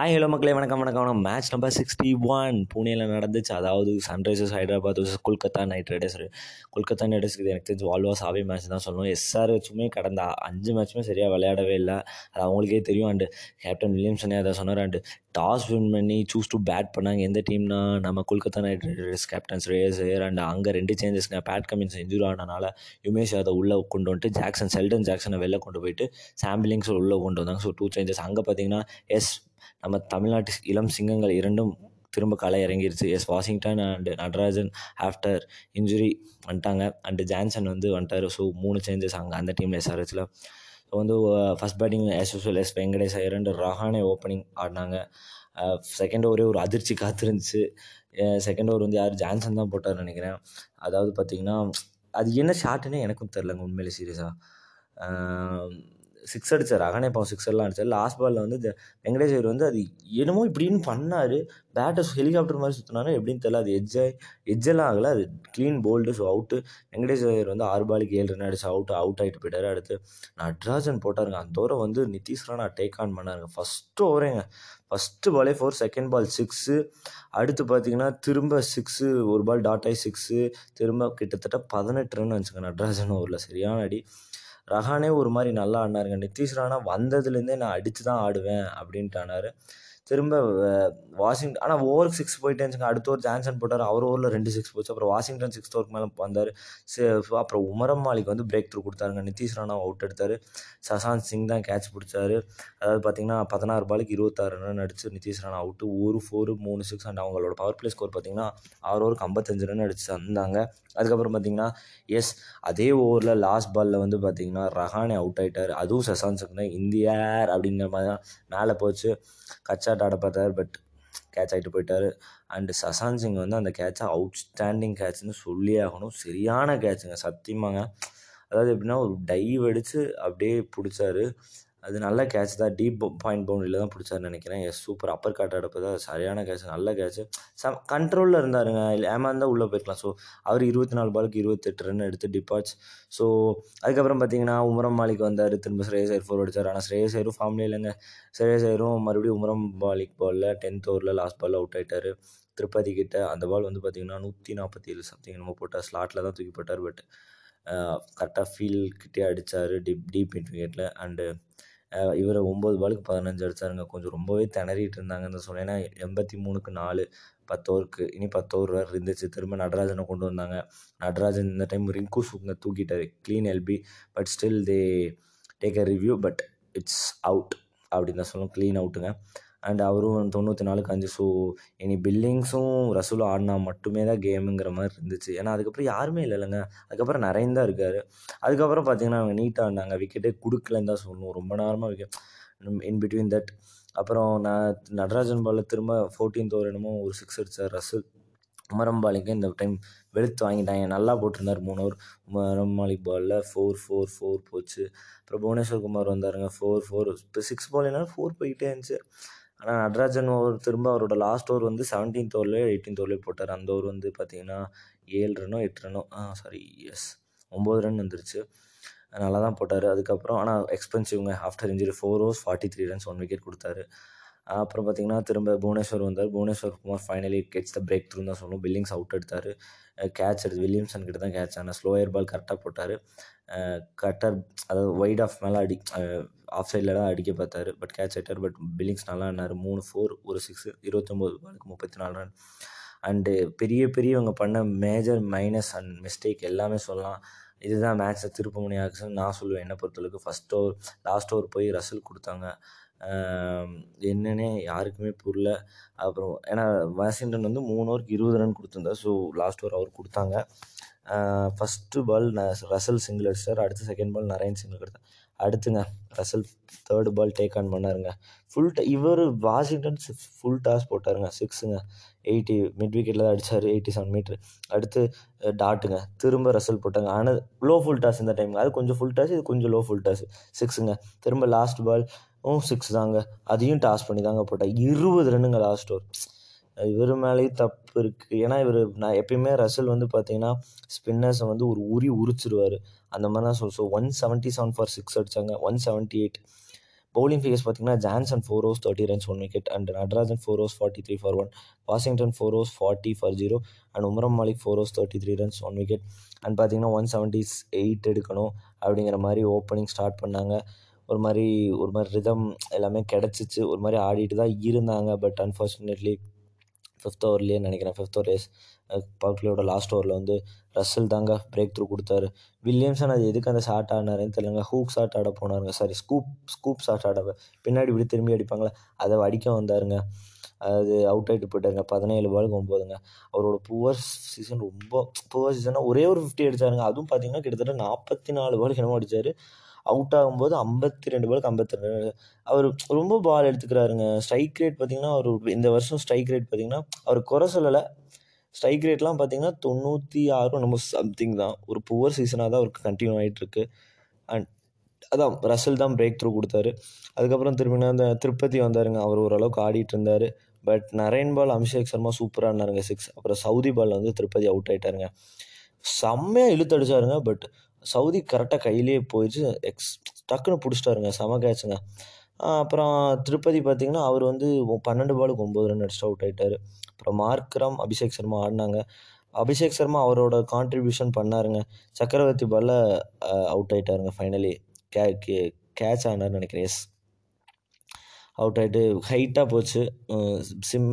Hi hello மக்களே வணக்கம் வணக்கம். வணக்கம் மேட்ச் நம்பர் சிக்ஸ்டி ஒன் புனேயில் நடந்துச்சு. அதாவது Sunrisers Hyderabad Kolkata Knight Riders Kolkata Knight ரைடர்ஸ்க்கு எனக்கு தெரிஞ்சு வால்வா சாவே மேட்ச் தான் சொல்லணும். எஸ்ஆர் வச்சுமே கடந்த. அஞ்சு மேட்ச்சுமே சரியாக விளையாடவே இல்லை. அது அவங்களுக்கே தெரியும். அண்டு கேப்டன் வில்லியம்சனே அதை சொன்னார். அண்டு டாஸ் வின் பண்ணி சூஸ் டு பேட் பண்ணாங்க. எந்த டீம்னா நம்ம Kolkata Knight Riders captains Shreyas Iyer and அங்கே ரெண்டு சேஞ்சஸ்ங்க பேட் கமின்ஸ் இன்ஜூரி ஆனனால யுமேஷ் அதை உள்ளே கொண்டு வந்துட்டு ஜாக்சன் செல்டன் ஜாக்சனை வெளில கொண்டு போயிட்டு சாம்பிளிங்ஸ் உள்ளே கொண்டு வந்தாங்க. ஸோ டூ சேஞ்சஸ் அங்கே பார்த்தீங்கன்னா எஸ் நம்ம தமிழ்நாட்டு இளம் சிங்கங்கள் இரண்டும் திரும்ப களை இறங்கிருச்சு. Yes Washington and Natarajan after injury வந்துட்டாங்க. அண்டு ஜான்சன் வந்து வந்துட்டார். ஸோ மூணு சேஞ்சஸ் அங்கே அந்த டீமில் எஸ்ஆர்ஹெச்சில் ஸோ வந்து first batting as usual as Venkatesh இரண்டு ரஹானே ஓப்பனிங் ஆடினாங்க. செகண்ட் ஓவரே ஒரு அதிர்ச்சி காத்திருந்துச்சு. செகண்ட் ஓவர் வந்து யார்? ஜான்சன் தான் போட்டார் நினைக்கிறேன். அதாவது பார்த்தீங்கன்னா அது என்ன ஷாட்டுன்னே எனக்கும் தெரிலங்க உண்மையிலே சீரியஸாக சிக்ஸ் அடித்தார் அகனே பாவம் சிக்ஸ் எல்லாம் அடித்தார் லாஸ்ட் பாலில் வந்து வெங்கடேஷ் ஐயர் வந்து அது என்னமோ இப்படின்னு பண்ணார். பேட்டர் ஹெலிகாப்டர் மாதிரி சுற்றினாரு எப்படின்னு தெரியல. அது எஜ்ஜை எஜ்ஜெல்லாம் ஆகலை. அது clean bowled so out Venkatesh Iyer வந்து ஆறு பாலுக்கு ஏழு ரன் அடிச்சு அவுட் அவுட் ஆகிட்டு போயிட்டார். அடுத்து நட்ராஜன் போட்டாருங்க. அந்த ஓவரை வந்து நிதிஷ் ராணா டேக் ஆன் பண்ணாருங்க. ஃபஸ்ட்டு ஓவரேங்க ஃபஸ்ட்டு பாலே ஃபோர் செகண்ட் பால் சிக்ஸு அடுத்து பார்த்தீங்கன்னா திரும்ப சிக்ஸு ஒரு பால் டாட் ஆகி சிக்ஸு திரும்ப கிட்டத்தட்ட பதினெட்டு ரன் வந்துச்சுங்க நட்ராஜன் ஓவரில் சரியான அடி. ரஹானே ஒரு மாதிரி நல்லா ஆடினாருங்க. நித்திஷ் ராணா வந்ததுலேருந்தே நான் அடித்து தான் ஆடுவேன் அப்படின்ட்டு ஆனார் திரும்ப வாஷிங் ஆனால் ஓவருக்கு சிக்ஸ் போயிட்டே இருந்துச்சுங்க அடுத்த ஒரு ஜான்சன் போட்டார். அவர் ஓவரில் ரெண்டு சிக்ஸ் போச்சு. அப்புறம் வாஷிங்டன் சிக்ஸ் ஓவருக்கு மேலே வந்தார். அப்புறம் உமரம் மாலிக் வந்து பிரேக் த்ரூ கொடுத்தாருங்க. நிதிஷ் ராணா அவுட் எடுத்தார். சசாந்த் சிங் தான் கேட்ச் பிடிச்சாரு. அதாவது பார்த்தீங்கன்னா பதினாறு பாலுக்கு இருபத்தாறு ரன் அடிச்சு நிதிஷ் ராணா அவுட்டு ஒரு ஃபோரு மூணு சிக்ஸ் அண்ட் அவங்களோட பவர் பிளே ஸ்கோர் பார்த்தீங்கன்னா ஆறு ஓவருக்கு ஐம்பத்தஞ்சு ரன் அடிச்சு வந்தாங்க அதுக்கப்புறம் பார்த்தீங்கன்னா எஸ் அதே ஓவரில் லாஸ்ட் பாலில் வந்து பார்த்தீங்கன்னா ரஹானே அவுட் ஆகிட்டார் அதுவும் சசாந்த் சிங் தான். இந்தியார் அப்படிங்கிற மாதிரி தான். மேலே போச்சு. கச்சா ஷாட் ஆட பார்த்தார் பட் கேட்ச் ஆகிட்டு போயிட்டார். அண்டு சசாந்த் சிங் வந்து அந்த கேட்சை அவுட்ஸ்டாண்டிங் கேட்ச்னு சொல்லியே ஆகணும். சரியான கேட்சுங்க சத்தியமாங்க. அதாவது எப்படின்னா ஒரு டைவ் அடித்து அப்படியே பிடிச்சாரு. அது நல்ல கேட்ச் தான். டீப் பாயிண்ட் பவுண்ட்ரியில் தான் பிடிச்சாருன்னு நினைக்கிறேன். எஸ் சூப்பர் அப்பர் காட் அடப்பு தான் சரியான கேட்ச் நல்ல கேட்ச் சம் கண்ட்ரோலில் இருந்தாருங்க. ஏமாந்தால் உள்ளே போயிருக்கலாம். ஸோ அவர் இருபத்தி நாலு பாலுக்கு இருபத்தெட்டு ரன் எடுத்து டிபாட்ச் ஸோ அதுக்கப்புறம் பார்த்தீங்கன்னா உமரம் மாலிக் வந்தார். திரும்ப ஸ்ரேயஸ் ஐயர் ஃபோர் அடித்தார் ஆனால் ஸ்ரேயஸ் ஐயரும் ஃபார்ம்லேயே இல்லைங்க. ஸ்ரேயஸ் ஐயரும் மறுபடியும் உமரம் மாலிக் பாலில் டென்த் ஓவரில் லாஸ்ட் பாலில் அவுட் ஆகிட்டார் திருப்பதி கிட்ட அந்த பால் வந்து பார்த்திங்கன்னா நூற்றி நாற்பத்தி ஏழு சம்திங் என்னமோ போட்டார். ஸ்லாட்டில் தான் தூக்கி போட்டார் பட் கரெக்டாக ஃபீல் கிட்டே அடித்தார் டீப் டீப் மிட் விக்கெட்டில் அண்டு இவர் ஒம்பது பாலுக்கு பதினஞ்சு அடித்தாருங்க கொஞ்சம் ரொம்பவே திணறிட்டு இருந்தாங்கன்னு சொல்ல ஏன்னா எண்பத்தி மூணுக்கு நாலு பத்து ஓவருக்கு இனி பத்து ஓவர் வேறு இருந்துச்சு. திரும்ப நடராஜனை கொண்டு வந்தாங்க. நடராஜன் இந்த டைம் ரிங்கு சுங்க தூக்கிட்டார். Clean LB but still they take a review but it's out அப்படின்னு தான் சொல்லணும். க்ளீன் அவுட்டுங்க அண்ட் அவரும் தொண்ணூற்றி நாலுக்கு அஞ்சு. ஸோ இனி பில்லிங்ஸும் ரசூலும் ஆடினா மட்டுமே தான் கேமுங்கிற மாதிரி இருந்துச்சு. ஏன்னா அதுக்கப்புறம் யாருமே இல்லைல்லங்க அதுக்கப்புறம் நிறைய தான் இருக்கார். அதுக்கப்புறம் பார்த்தீங்கன்னா அவங்க நீட்டாக ஆடினாங்க. விக்கெட்டே கொடுக்கலன்னு தான் சொல்லணும். ரொம்ப நேரமாக விக்கெட் இன் பிட்வீன் தட் அப்புறம் நான் நடராஜன் பாலில் திரும்ப ஃபோர்டீன்த் ஓவர் என்னமோ ஒரு சிக்ஸ் அடித்தார் ரசூல் உமரம் பாலிக்கு இந்த டைம் வெளுத்து வாங்கிட்டாங்க. நல்லா போட்டிருந்தார் மூணு ஓவர் உமரம் மாலிக் பாலில் ஃபோர் ஃபோர் ஃபோர் போச்சு. அப்புறம் புவனேஸ்வர் குமார் வந்தாருங்க. ஃபோர் ஃபோர் இப்போ சிக்ஸ் பால் என்ன ஃபோர் போயிட்டே இருந்துச்சு. ஆனால் நடராஜன் ஓவர் திரும்ப அவரோட லாஸ்ட் ஓவர் வந்து செவன்டீன்த் ஓவர்லேயே எயிட்டீன்த் ஓவர்லேயே போட்டார். அந்த ஓவர் வந்து பார்த்தீங்கன்னா ஏழு ரன்னோ எட்டு ரன்னோ ஆ சாரி எஸ் ஒம்பது ரன் வந்துருச்சு. நல்லா தான் போட்டார். அதுக்கப்புறம் ஆனால் எக்ஸ்பென்சிவ்ங்க after injury four overs forty three runs one wicket கொடுத்தாரு. அப்புறம் பார்த்தீங்கன்னா திரும்ப புவனேஸ்வர் வந்தார். Bhuvneshwar Kumar finally gets the breakthrough தான் சொல்லணும். பில்லிங்ஸ் அவுட் எடுத்தார். கேட்ச் எடுத்து வில்லியம்சன் கிட்ட தான் கேட்ச் ஆனால் ஸ்லோயர் பால் கரெக்டாக போட்டார். கட்டர் அதாவது ஒயிட் ஆஃப் மேலே அடி ஆஃப் சைடில் தான் அடிக்க பார்த்தாரு. பட் கேட்ச் ஆகிட்டார் பட் பில்லிங்ஸ் நல்லா ஆனார் மூணு ஃபோர் ஒரு சிக்ஸ் இருபத்தொம்போது பாலுக்கு முப்பத்தி நாலு ரன் அண்டு பெரிய பெரியவங்க பண்ண மேஜர் மைனஸ் அண்ட் மிஸ்டேக் எல்லாமே சொல்லலாம். இதுதான் மேட்ச்சை திருப்ப முடியாது நான் சொல்லுவேன் என்னை பொறுத்தளவுக்கு ஃபஸ்ட் ஓவர் லாஸ்ட் ஓவர் போய் ரசல் கொடுத்தாங்க. என்னன்னே யாருக்குமே புரியல. அப்புறம் ஏன்னா வாஷிங்டன் வந்து மூணு ஓவருக்கு இருபது ரன் கொடுத்துருந்தா ஸோ லாஸ்ட் ஓவர் அவர் கொடுத்தாங்க. ஃபஸ்ட்டு பால் ரசல் சிங்கிள் அடிச்சார். அடுத்து செகண்ட் பால் நரேன் சிங்கிள் எடுத்தார் அடுத்துங்க Russell third ball take on பண்ணாருங்க. Full ட இவர் வாஷிங்டன் ஃபுல் டாஸ் போட்டாருங்க. சிக்ஸுங்க எயிட்டி மிட் விக்கெட்டில் தான் அடித்தார் எயிட்டி செவன் மீட்ரு அடுத்து டாட்டுங்க திரும்ப ரசல் போட்டாங்க. ஆனால் லோ ஃபுல் டாஸ் இந்த டைம் அது கொஞ்சம் ஃபுல் டாஸ் இது கொஞ்சம் லோ ஃபுல் டாஸ் சிக்ஸுங்க திரும்ப லாஸ்ட் பால் சிக்ஸ் தாங்க. அதையும் டாஸ் பண்ணி தாங்க போட்டால் இருபது ரன்னுங்க லாஸ்ட் ஓவர் இவர் மேலேயும் தப்பு இருக்குது ஏன்னா இவர் நான் எப்பயுமே ரசல் வந்து பார்த்தீங்கன்னா ஸ்பின்னர்ஸை வந்து ஒரு உரி உரிச்சிருவார். அந்த மாதிரி தான் சொல் so one seventy seven for six அடித்தாங்க one seventy eight bowling figures பார்த்தீங்கன்னா Jansen four overs thirty runs one wicket and Natarajan four overs forty three for one Washington four overs forty for zero and Umran Malik four overs thirty three runs one wicket and பார்த்தீங்கன்னா one seventy eight எடுக்கணும் அப்படிங்கிற மாதிரி opening start பண்ணாங்க. ஒரு மாதிரி ஒரு மாதிரி rhythm எல்லாமே கிடச்சிச்சு. ஒரு மாதிரி ஆடிட்டு தான் இருந்தாங்க. பட் அன்ஃபார்ச்சுனேட்லி ஃபிஃப்த் ஓவர்லேயே நினைக்கிறேன். ஃபிஃப்த் ஓவர் ரேஸ் பவுட்லியோட லாஸ்ட் ஓவரில் வந்து ரஸ்ஸல் தாங்க பிரேக் த்ரூ கொடுத்தாரு. வில்லியம்சன் அது எதுக்கு அந்த ஷாட் ஆடினாருன்னு தெரியலங்க. ஹூக் ஷாட் ஆட போனாருங்க. சாரி ஸ்கூப் ஸ்கூப் ஷாட் ஆட பின்னாடி இப்படி திரும்பி அடிப்பாங்களே அதை அடிக்க வந்தாருங்க. அது அவுட் ஆகிட்டு போயிட்டாருங்க. பதினேழு பாலுக்கு ஒம்போதுங்க அவரோட புவர் சீசன் ரொம்ப புவர் சீசனாக ஒரே ஒரு ஃபிஃப்டி அடித்தாருங்க அதுவும் பார்த்தீங்கன்னா கிட்டத்தட்ட நாற்பத்தி நாலு பாலுக்கு என்னமோ அடித்தார் அவுட் ஆகும்போது ஐம்பத்தி ரெண்டு பாலுக்கு ஐம்பத்தி ரெண்டு அவர் ரொம்ப பால் எடுத்துக்கிறாருங்க. ஸ்ட்ரைக் ரேட் பார்த்தீங்கன்னா அவர் இந்த வருஷம் ஸ்ட்ரைக் ரேட் பார்த்தீங்கன்னா அவர் குறை சொல்லலை. ஸ்ட்ரைக் ரேட்லாம் பார்த்தீங்கன்னா தொண்ணூற்றி ஆறு நம்ம சம்திங் தான். ஒரு புவர் சீசனாக தான் அவருக்கு கண்டினியூ ஆகிட்டுருக்கு அண்ட் அதான் ரசல் தான் பிரேக் த்ரூ கொடுத்தாரு. அதுக்கப்புறம் திரும்பினா அந்த திருப்பதி வந்தாருங்க. அவர் ஓரளவுக்கு ஆடிட்டு இருந்தார். But Narine ball Abhishek Sharma சூப்பராக இருந்தாருங்க சிக்ஸ் அப்புறம் சவுதி பால் வந்து திருப்பதி அவுட் ஆகிட்டாருங்க செம்மையாக இழுத்தடிச்சாருங்க பட் சவுதி கரெக்டாக கையிலேயே போயிடுச்சு. எக்ஸ் டக்குன்னு பிடிச்சிட்டாருங்க செம கேட்சுங்க அப்புறம் திருப்பதி பார்த்திங்கன்னா அவர் வந்து பன்னெண்டு பாலுக்கு ஒம்பது ரன் அடிச்சுட்டு அவுட் ஆகிட்டார் அப்புறம் மார்க்ரம் அபிஷேக் சர்மா ஆடினாங்க. அபிஷேக் சர்மா அவரோட கான்ட்ரிபியூஷன் பண்ணாருங்க. சக்கரவர்த்தி பாலில் அவுட் ஆகிட்டாருங்க ஃபைனலி கே கே கேட்ச் ஆனார்னு நினைக்கிறேன். எஸ் அவுட் ஆகிட்டு ஹைட்டாக போச்சு. சிம்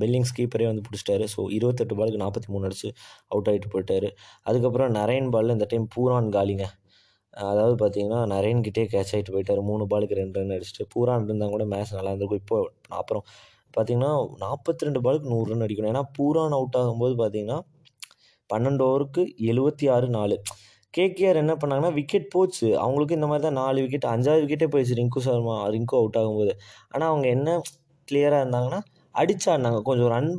பெல்லிங்ஸ் கீப்பரே வந்து பிடிச்சிட்டாரு. ஸோ இருபத்தெட்டு பாலுக்கு நாற்பத்தி மூணு அடிச்சு அவுட் ஆகிட்டு போயிட்டார். அதுக்கப்புறம் நரேன் பாலில் இந்த டைம் பூரான் காலிங்க. அதாவது பார்த்தீங்கன்னா நரேன்கிட்டே கேட்ச் ஆகிட்டு போயிட்டார். மூணு பாலுக்கு ரெண்டு ரன் அடிச்சுட்டு பூரான் இருந்தால் கூட மேட்ச் நல்லா இருந்திருக்கும். இப்போ அப்புறம் பார்த்தீங்கன்னா நாற்பத்தி ரெண்டு பாலுக்கு நூறு ரன் அடிக்கணும். ஏன்னா பூரான் அவுட் ஆகும்போது பார்த்தீங்கன்னா பன்னெண்டு ஓவருக்கு எழுபத்தி ஆறு நாலு. கேகேஆர் என்ன பண்ணாங்கன்னா விக்கெட் போச்சு. அவங்களுக்கு இந்த மாதிரி தான் நாலு விக்கெட் அஞ்சாவது விக்கெட்டே போயிடுச்சு ரிங்கு சர்மா ரிங்கு அவுட் ஆகும்போது. ஆனால் அவங்க என்ன கிளியராக இருந்தாங்கன்னா அடிச்சாடினாங்க. கொஞ்சம் ரன்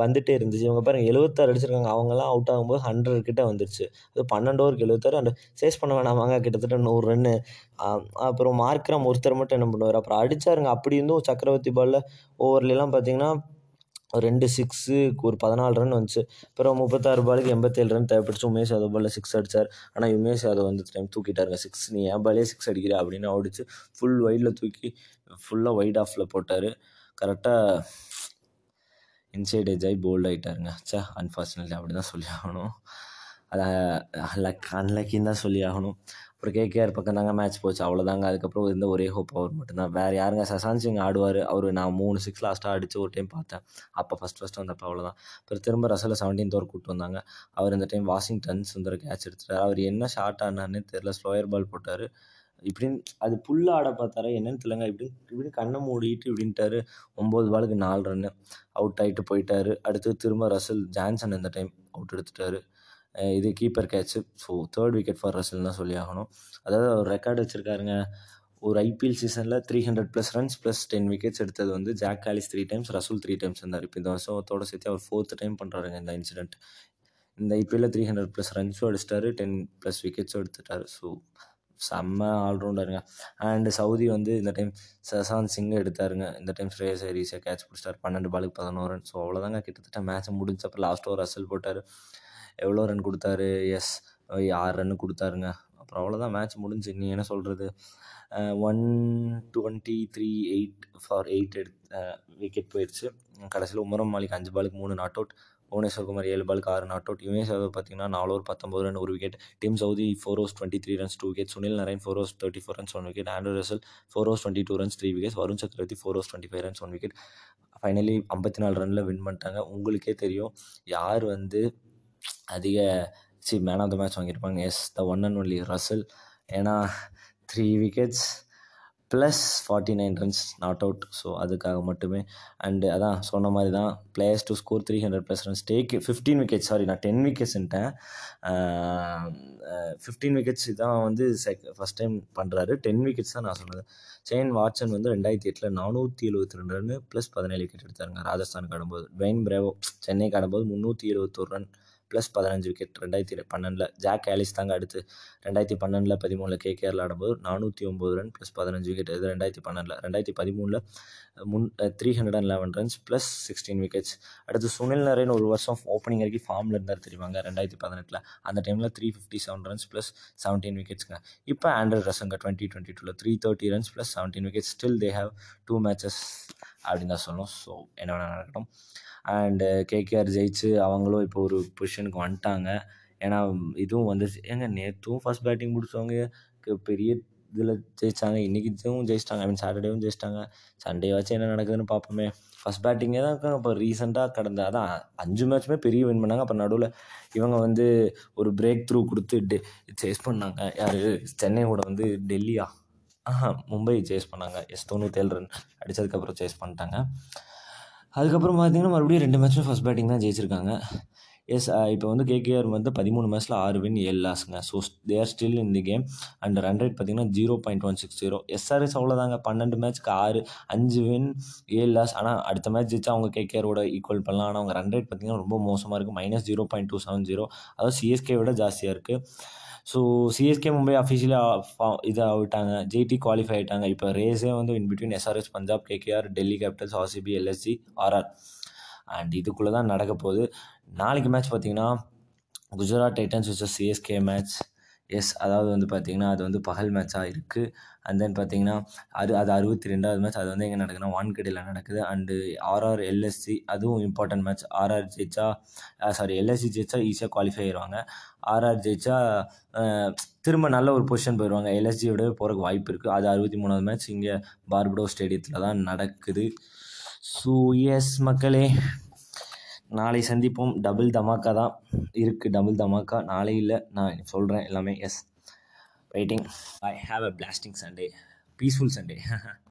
வந்துட்டே இருந்துச்சு. இவங்க பாருங்கள் எழுபத்தாறு அடிச்சிருக்காங்க. அவங்கெல்லாம் அவுட் ஆகும்போது ஹண்ட்ரட் கிட்டே வந்துருச்சு. அது பன்னெண்டு ஓவருக்கு எழுபத்தாறு அண்ட் சேஸ் பண்ண வேணாமாங்க கிட்டத்தட்ட நூறு ரன்னு அப்புறம் மார்க்ரம் ஒருத்தர் மட்டும் என்ன பண்ணுவார்? அப்புறம் அடித்தாருங்க அப்படி இருந்தும் சக்கரவர்த்தி பாலில் ஓவர்லாம் பார்த்தீங்கன்னா ஒரு ரெண்டு சிக்ஸு ஒரு பதினாலு ரன் வந்துச்சு. அப்புறம் முப்பத்தாறு பாலுக்கு எண்பத்தேழு ரன் தேவைப்பட்டுச்சு. உமேஷ் யாதவ் பாலில் சிக்ஸ் அடித்தார் ஆனால் உமேஷ் யாதவ் வந்து டைம் தூக்கிட்டாருங்க சிக்ஸ் நீ என் பாலே சிக்ஸ் அடிக்கிற அப்படின்னு ஓடிச்சு. ஃபுல் வைடில் தூக்கி ஃபுல்லாக வைட் ஆஃபில் போட்டார். கரெக்டாக இன்சைட் ஏஜ் ஆகி போல்ட் ஆகிட்டாருங்க சே அன்ஃபார்ச்சுனேட்லி அப்படி தான் சொல்லி ஆகணும். அதை லக் அன்லக்கின்னு தான் சொல்லி ஆகணும். அப்புறம் கேகேஆர் பக்கம் தாங்க மேட்ச் போச்சு. அவ்வளோதாங்க அதுக்கப்புறம் இருந்த ஒரே ஹோப் அவர் மட்டும்தான். வேறு யாருங்க? சசாந்த் சிங் ஆடுவார். அவர் நான் மூணு சிக்ஸ் லாஸ்ட்டாக அடித்து ஒரு டைம் பார்த்தேன். அப்போ ஃபஸ்ட் ஃபஸ்ட்டு வந்தப்போ அவ்வளோதான் அப்புறம் திரும்ப ரசலில் செவன்டீன்த் ஓவர் கூப்பிட்டு வந்தாங்க. அவர் இந்த டைம் வாஷிங்டன் சுந்தர் கேட்ச் எடுத்துட்டார். அவர் என்ன ஷார்ட் ஆனார்னே தெரில ஸ்லோயர் பால் போட்டார். இப்படின்னு அது புல்லாக ஆட பார்த்தாரா? என்னன்னு தெரியலங்க. இப்படி இப்படின்னு கண்ணை மூடிட்டு இப்படின்ட்டாரு. ஒம்பது பாலுக்கு நாலு ரன்னு அவுட் ஆகிட்டு போயிட்டார். அடுத்து திரும்ப ரசல் ஜான்சன் இந்த டைம் அவுட் எடுத்துட்டாரு. இது keeper catch so third wicket for Russell தான் சொல்லி ஆகணும். அதாவது அவர் ரெக்கார்டு வச்சுருக்காருங்க. ஒரு ஐபிஎல் சீசனில் three hundred plus runs plus ten wickets எடுத்தது வந்து Jacques Kallis three times Russell three times இருந்தார் இப்போ இந்த வருஷத்தோட சேர்த்து அவர் ஃபோர்த் டைம் பண்ணுறாருங்க இந்த இன்சிடென்ட் இந்த ஐபிஎல்ல த்ரீ ஹண்ட்ரட் ப்ளஸ் ரன்ஸும் அடிச்சிட்டாரு டென் ப்ளஸ் விக்கெட்ஸும் எடுத்துட்டார். ஸோ செம்ம ஆல்ரவுண்டருங்க அண்டு சவுதி வந்து இந்த டைம் சசாந்த் சிங் எடுத்தாருங்க. இந்த டைம் ஸ்ரேயஸ் ஹரிஸை கேட்ச் பிடிச்சிட்டார். பன்னெண்டு பாலுக்கு பதினோரு ரன் ஸோ அவ்வளோதாங்க கிட்டத்தட்ட மேட்ச் முடிஞ்சப்போ லாஸ்ட் ஓவர் ரசல் போட்டார். எவ்வளோ ரன் கொடுத்தாரு? எஸ் ஆறு ரன்னு கொடுத்தாருங்க. அப்புறம் அவ்வளோதான். மேட்ச் முடிஞ்சு நீ என்ன சொல்கிறது one twenty three eight for eight எடுத்த விக்கெட் போயிடுச்சு கடைசியில் உமரம் மாலிக் அஞ்சு பாலுக்கு மூணு நாட் அவுட் புவனேஸ்வர் குமார் ஏழு பாலுக்கு ஆறு நாட் அவுட் யுமேஷ் யாதவ் பார்த்தீங்கன்னா நாலு ஓவர் பத்தொம்பது ரன் ஒரு wicket team Southee four overs twenty three runs two wicket Sunil Narine four overs thirty four runs one wicket Andre Russell four overs twenty two runs three wickets Varun Chakravarthy four overs twenty five runs one wicket finally ஐம்பத்தி நாலு Ranil win பண்ணிட்டாங்க. உங்களுக்கே தெரியும். யார் வந்து அதிக சி man of the match வாங்கியிருப்பாங்க. Yes the one and only Russell ஏன்னா three wickets plus forty nine runs not out so அதுக்காக மட்டுமே. அண்டு அதான் சொன்ன மாதிரி தான் players to score three hundred plus runs take fifteen wickets sorry நான் ten விக்கெட்ஸ்ன்ட்டேன் ஃபிஃப்டீன் விக்கெட்ஸ் தான் வந்து செக் ஃபஸ்ட் டைம் பண்ணுறாரு டென் விக்கெட்ஸ் தான் நான் சொன்னது. செயின் வாட்சன் வந்து ரெண்டாயிரத்தி எட்டில் நானூற்றி எழுபத்தி ரெண்டு ரன் ப்ளஸ் பதினேழு விக்கெட் எடுத்தாருங்க ராஜஸ்தானுக்கு ஆடும்போது. ட்வைன் பிரேவோ சென்னைக்கு ஆடும்போது முந்நூற்றி எழுபத்தோரு ரன் ப்ளஸ் பதினஞ்சு விக்கெட் ரெண்டாயிரத்தி பன்னெண்டில். ஜாக் ஆலிஸ் தாங்க அடுத்து. ரெண்டாயிரத்தி பன்னெண்டில் பதிமூணில் கேகேஆரில் ஆடும்போது நானூற்றி ஒம்பது ரன் ப்ளஸ் பதினஞ்சு விக்கெட் இது ரெண்டாயிரத்தி பன்னெண்டில். ரெண்டாயிரத்தி பதிமூணில் முன் three hundred and eleven runs plus sixteen wickets அடுத்து சுனில் நரேன் ஒரு வருஷம் ஓப்பனிங் வரைக்கும் ஃபார்மில் இருந்தார் தெரியுவாங்க ரெண்டாயிரத்தி பதினெட்டில். அந்த டைமில் three fifty seven runs plus seventeen விக்கெட்ஸ்ங்க இப்போ ஆண்ட்ரட் ரசங்க டுவெண்ட்டி டுவெண்ட்டி டூவில் three thirty runs plus seventeen wickets still they have two matches அப்படின்னு தான் சொல்லணும். ஸோ என்ன வேணால் நடக்கட்டும். அண்டு கேகேஆர் ஜெயிச்சு அவங்களும் இப்போ ஒரு பொசிஷனுக்கு வந்துட்டாங்க. ஏன்னா இதுவும் வந்துச்சு ஏங்க நேற்றும் ஃபஸ்ட் பேட்டிங் பிடிச்சவங்க பெரிய இதில் ஜெயிச்சாங்க. இன்றைக்கி இதுவும் ஜெயிச்சிட்டாங்க. ஐ மீன் சாட்டர்டேவும் ஜெயிச்சிட்டாங்க. சண்டே வச்சு என்ன நடக்குதுன்னு பார்ப்போமே. ஃபஸ்ட் பேட்டிங்கே தான் இருக்காங்க. இப்போ ரீசெண்டாக கடந்த அதான் அஞ்சு மேட்ச்சுமே பெரிய வின் பண்ணாங்க. அப்போ நடுவில் இவங்க வந்து ஒரு பிரேக் த்ரூ கொடுத்து டெ சேஸ் பண்ணாங்க. யார்? சென்னை கூட வந்து டெல்லியா. ஆஹா மும்பை சேஸ் பண்ணாங்க. எஸ் தொண்ணூற்றேழு ரன் அடித்ததுக்கப்புறம் சேஸ் பண்ணிட்டாங்க. அதுக்கப்புறம் பார்த்தீங்கன்னா மறுபடியும் ரெண்டு மேட்ச்சும் ஃபஸ்ட் பேட்டிங் தான் ஜெயிச்சிருக்காங்க. எஸ் இப்போ வந்து கேகேஆர் வந்து பதிமூணு மேட்ச்சில் ஆறு வின் ஏழு லாஸுங்க so they are still in the game and run rate பார்த்தீங்கன்னா zero point one six zero SRS அவ்வளோதாங்க பன்னெண்டு மேட்ச்க்கு ஆறு அஞ்சு வின் ஏழு லாஸ் ஆனால் அடுத்த மேட்ச் ஜெயிச்சா அவங்க கேகேஆரோட ஈக்குவல் பண்ணலாம். ஆனால் அவங்க ரன் ரேட் பார்த்தீங்கன்னா ரொம்ப மோசமாக இருக்குது minus zero point two seven zero அதாவது சிஎஸ்கே விட ஜாஸ்தியாக இருக்குது ஸோ சிஎஸ்கே மும்பை அஃபிஷியலாக இதாக ஆகிட்டாங்க ஜிடி குவாலிஃபை ஆகிட்டாங்க இப்போ ரேஸே வந்து in between SRS Punjab KKR Delhi Capitals RCB LSC RR and இதுக்குள்ளே தான் நடக்க போகுது. நாளைக்கு மேட்ச் பார்த்தீங்கன்னா குஜராத் டைட்டன்ஸ் வச்ச சிஎஸ்கே மேட்ச் எஸ் அதாவது வந்து பார்த்திங்கன்னா அது வந்து பகல் மேட்ச்சாக இருக்குது அண்ட் தென் பார்த்தீங்கன்னா அது அது அறுபத்தி ரெண்டாவது மேட்ச் அது வந்து எங்கே நடக்குதுன்னா வான்கடையில் நடக்குது. அண்டு ஆர்ஆர் எல்எஸ்சி அதுவும் இம்பார்ட்டன்ட் மேட்ச் ஆர்ஆர் ஜெயிச்சா சாரி எல்எஸ்சி ஜெயிச்சா ஈஸியாக குவாலிஃபை ஆயிடுவாங்க ஆர்ஆர் ஜெயிச்சா திரும்ப நல்ல ஒரு பொசிஷன் போயிடுவாங்க எல்எஸ்ஜியோட போகிறக்கு வாய்ப்பு இருக்குது அது அறுபத்தி மூணாவது மேட்ச் இங்கே பார்படோ ஸ்டேடியத்தில் தான் நடக்குது. ஸோ எஸ் மக்களே. நாளை சந்திப்போம். டபுள் தமாக்கா தான் இருக்குது டபுள் தமாக்கா நாளை இல்லை. நான் சொல்கிறேன் எல்லாமே. Yes waiting I have a blasting Sunday peaceful Sunday